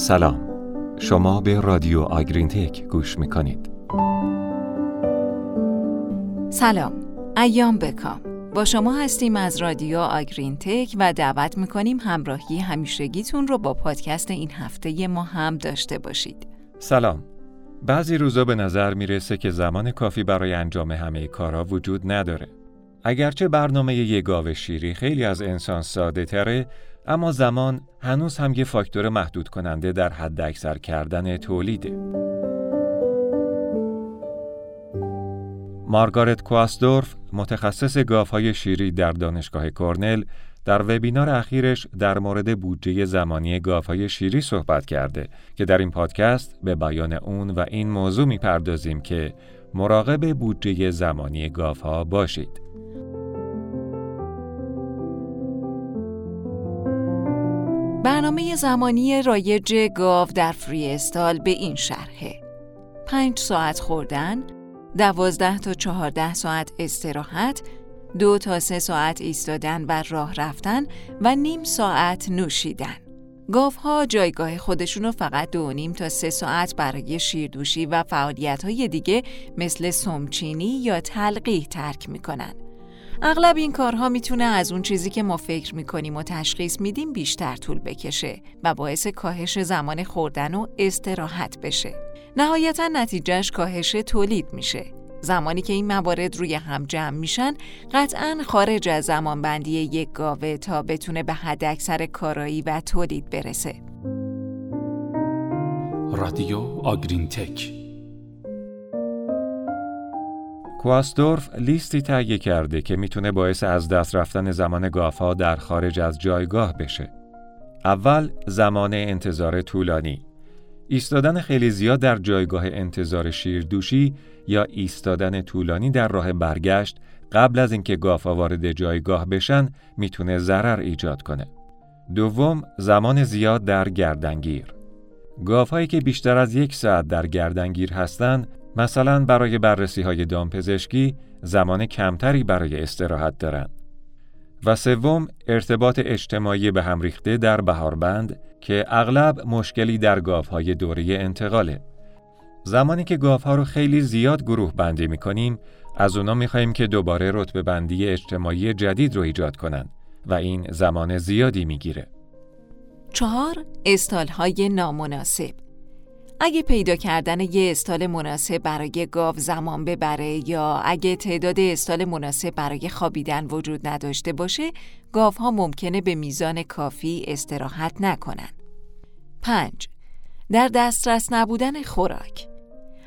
سلام. شما به رادیو آگرین تک گوش می‌کنید. سلام. ایام بکام. با شما هستیم از رادیو آگرین تک و دعوت می‌کنیم همراهی همیشگیتون رو با پادکست این هفته ما هم داشته باشید. سلام. بعضی روزا به نظر می‌رسه که زمان کافی برای انجام همه کارها وجود نداره. اگرچه برنامه یه گاو شیری خیلی از انسان ساده تره اما زمان هنوز هم یه فاکتور محدود کننده در حد اکثر کردن تولیده. مارگارت کواسدورف متخصص گاوهای شیری در دانشگاه کرنل در وبینار اخیرش در مورد بودجه زمانی گاوهای شیری صحبت کرده که در این پادکست به بیان اون و این موضوع می‌پردازیم که مراقب بودجه زمانی گاوها باشید. برنامه زمانی رایج گاو در فری استال به این شرحه پنج ساعت خوردن، دوازده تا چهارده ساعت استراحت، دو تا سه ساعت ایستادن و راه رفتن و نیم ساعت نوشیدن. گاوها جایگاه خودشونو فقط دو نیم تا سه ساعت برای شیردوشی و فعالیت های دیگه مثل سمچینی یا تلقیح ترک می‌کنن. اغلب این کارها می‌تونه از اون چیزی که ما فکر می‌کنیم و تشخیص میدیم بیشتر طول بکشه و باعث کاهش زمان خوردن و استراحت بشه. نهایتا نتیجهش کاهش تولید میشه. زمانی که این موارد روی هم جمع میشن قطعا خارج از زمان بندی یک گاوه تا بتونه به حد اکثر کارایی و تولید برسه. رادیو آگرین تک کواسدورف لیستی تهیه کرده که می‌تونه باعث از دست رفتن زمان گافها در خارج از جایگاه بشه. اول زمان انتظار طولانی ایستادن خیلی زیاد در جایگاه انتظار شیردوشی یا ایستادن طولانی در راه برگشت قبل از اینکه گافا وارد جایگاه بشن می‌تونه ضرر ایجاد کنه. دوم زمان زیاد در گردنگیر گافهایی که بیشتر از یک ساعت در گردنگیر هستند مثلا برای بررسی های دامپزشکی زمان کمتری برای استراحت دارند. و سوم ارتباط اجتماعی به هم ریخته در بهاربند که اغلب مشکلی در گاوهای دوره انتقاله. زمانی که گاوها رو خیلی زیاد گروه بندی می کنیم، از اونا می خواهیم که دوباره رتبه بندی اجتماعی جدید رو ایجاد کنند و این زمان زیادی می گیره. چهار استال های نامناسب اگه پیدا کردن یه استال مناسب برای گاو زمان ببره یا اگه تعداد استال مناسب برای خوابیدن وجود نداشته باشه گاوها ممکنه به میزان کافی استراحت نکنن 5. در دسترس نبودن خوراک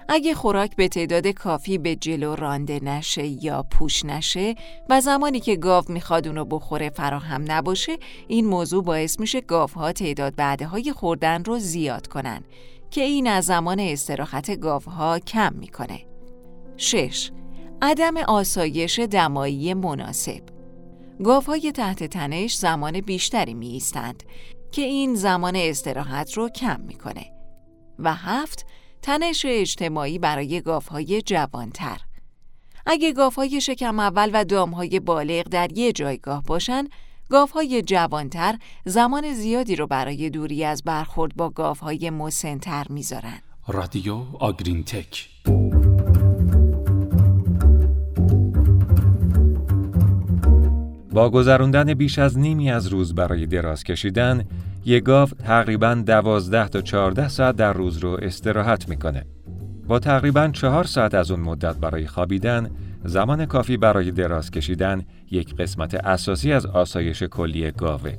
اگه خوراک به تعداد کافی به جلو رانده نشه یا پوش نشه و زمانی که گاو می‌خواد اونو بخوره فراهم نباشه این موضوع باعث میشه گاوها تعداد بعده های خوردن رو زیاد کنن که این از زمان استراحت گاوها کم می‌کنه. 6. عدم آسایش دمایی مناسب گاوهای تحت تنش زمان بیشتری می ایستند که این زمان استراحت رو کم می‌کنه. و هفت تنش اجتماعی برای گاوهای جوانتر اگه گاوهای شکم اول و دامهای بالغ در یه جایگاه باشن گاوهای جوانتر زمان زیادی رو برای دوری از برخورد با گاوهای مسنتر می‌ذارن. رادیو آگرین تک با گذراندن بیش از نیمی از روز برای دراز کشیدن، یک گاو تقریبا دوازده تا چهارده ساعت در روز رو استراحت می‌کنه. با تقریبا چهار ساعت از اون مدت برای خوابیدن، زمان کافی برای دراز کشیدن یک قسمت اساسی از آسایش کلی گاوه.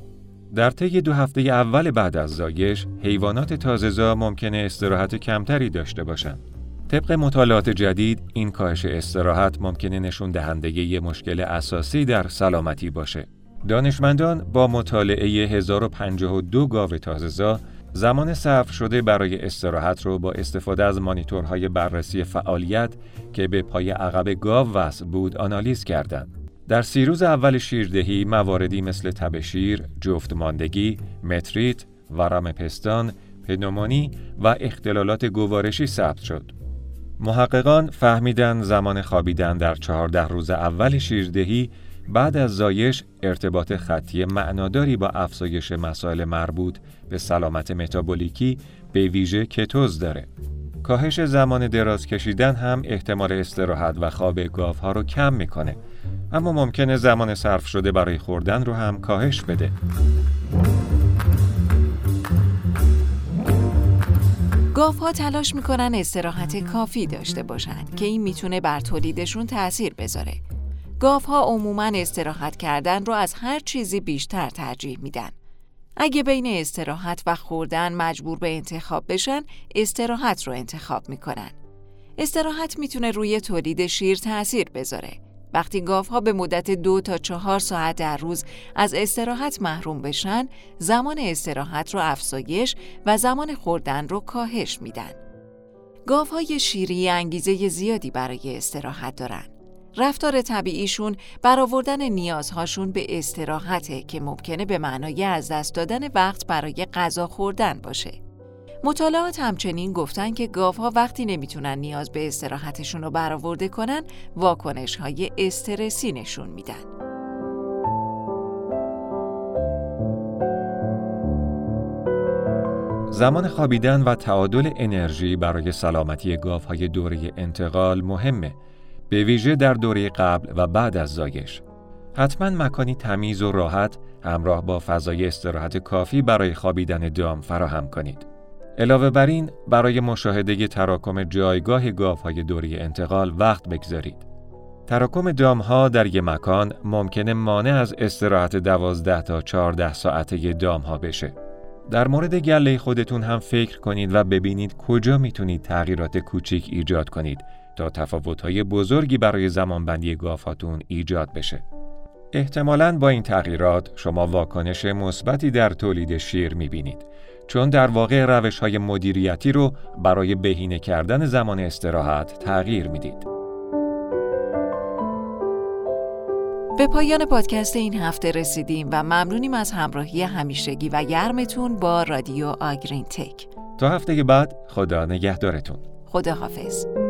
در طی دو هفته اول بعد از زایش، حیوانات تازه‌زا ممکنه استراحت کمتری داشته باشند. طبق مطالعات جدید، این کاهش استراحت ممکنه نشون دهنده یه مشکل اساسی در سلامتی باشه. دانشمندان با مطالعه 1052 گاو تازه‌زا زمان صرف شده برای استراحت رو با استفاده از مانیتورهای بررسی فعالیت که به پای عقب گاو وصل بود آنالیز کردند. در سی روز اول شیردهی مواردی مثل تب شیر، جفت ماندگی، متریت، ورم پستان، پنومونی و اختلالات گوارشی ثبت شد. محققان فهمیدن زمان خوابیدن در چهارده روز اول شیردهی بعد از زایش ارتباط خطی معناداری با افزایش مسائل مربوط به سلامت متابولیکی به ویژه کتوز داره. کاهش زمان دراز کشیدن هم احتمال استراحت و خواب گاف ها رو کم می‌کنه اما ممکنه زمان صرف شده برای خوردن رو هم کاهش بده. گاف ها تلاش می‌کنن استراحت کافی داشته باشند که این می‌تونه بر تولیدشون تأثیر بذاره. گاف ها عموما استراحت کردن رو از هر چیزی بیشتر ترجیح میدن. اگه بین استراحت و خوردن مجبور به انتخاب بشن، استراحت رو انتخاب می‌کنن. استراحت می‌تونه روی تولید شیر تأثیر بذاره. وقتی گاف ها به مدت دو تا چهار ساعت در روز از استراحت محروم بشن، زمان استراحت رو افزایش و زمان خوردن رو کاهش میدن. گاف های شیری انگیزه زیادی برای استراحت دارن. رفتار طبیعیشون برآوردن نیازهاشون به استراحته که ممکنه به معنای از دست دادن وقت برای غذا خوردن باشه. مطالعات همچنین گفتن که گاوها وقتی نمی‌تونن نیاز به استراحتشون رو برآورده کنن واکنش های استرسی نشون میدن. زمان خوابیدن و تعادل انرژی برای سلامتی گاوهای دوره انتقال مهمه به ویژه در دوره قبل و بعد از زایش. حتما مکانی تمیز و راحت همراه با فضای استراحت کافی برای خوابیدن دام فراهم کنید. علاوه بر این برای مشاهده تراکم جایگاه گاوهای دوره انتقال وقت بگذارید. تراکم دام ها در یک مکان ممکنه مانع از استراحت 12 تا 14 ساعته دام ها بشه. در مورد گله خودتون هم فکر کنید و ببینید کجا می‌تونید تغییرات کوچیک ایجاد کنید تا تفاوت‌های بزرگی برای زمانبندی گافاتون ایجاد بشه. احتمالاً با این تغییرات شما واکنش مثبتی در تولید شیر می‌بینید چون در واقع روش های مدیریتی رو برای بهینه کردن زمان استراحت تغییر می‌دید. به پایان پادکست این هفته رسیدیم و ممنونیم از همراهی همیشگی و گرمتون با رادیو آگرین تک. تا هفته بعد خدا نگهدارتون. خدا حافظ.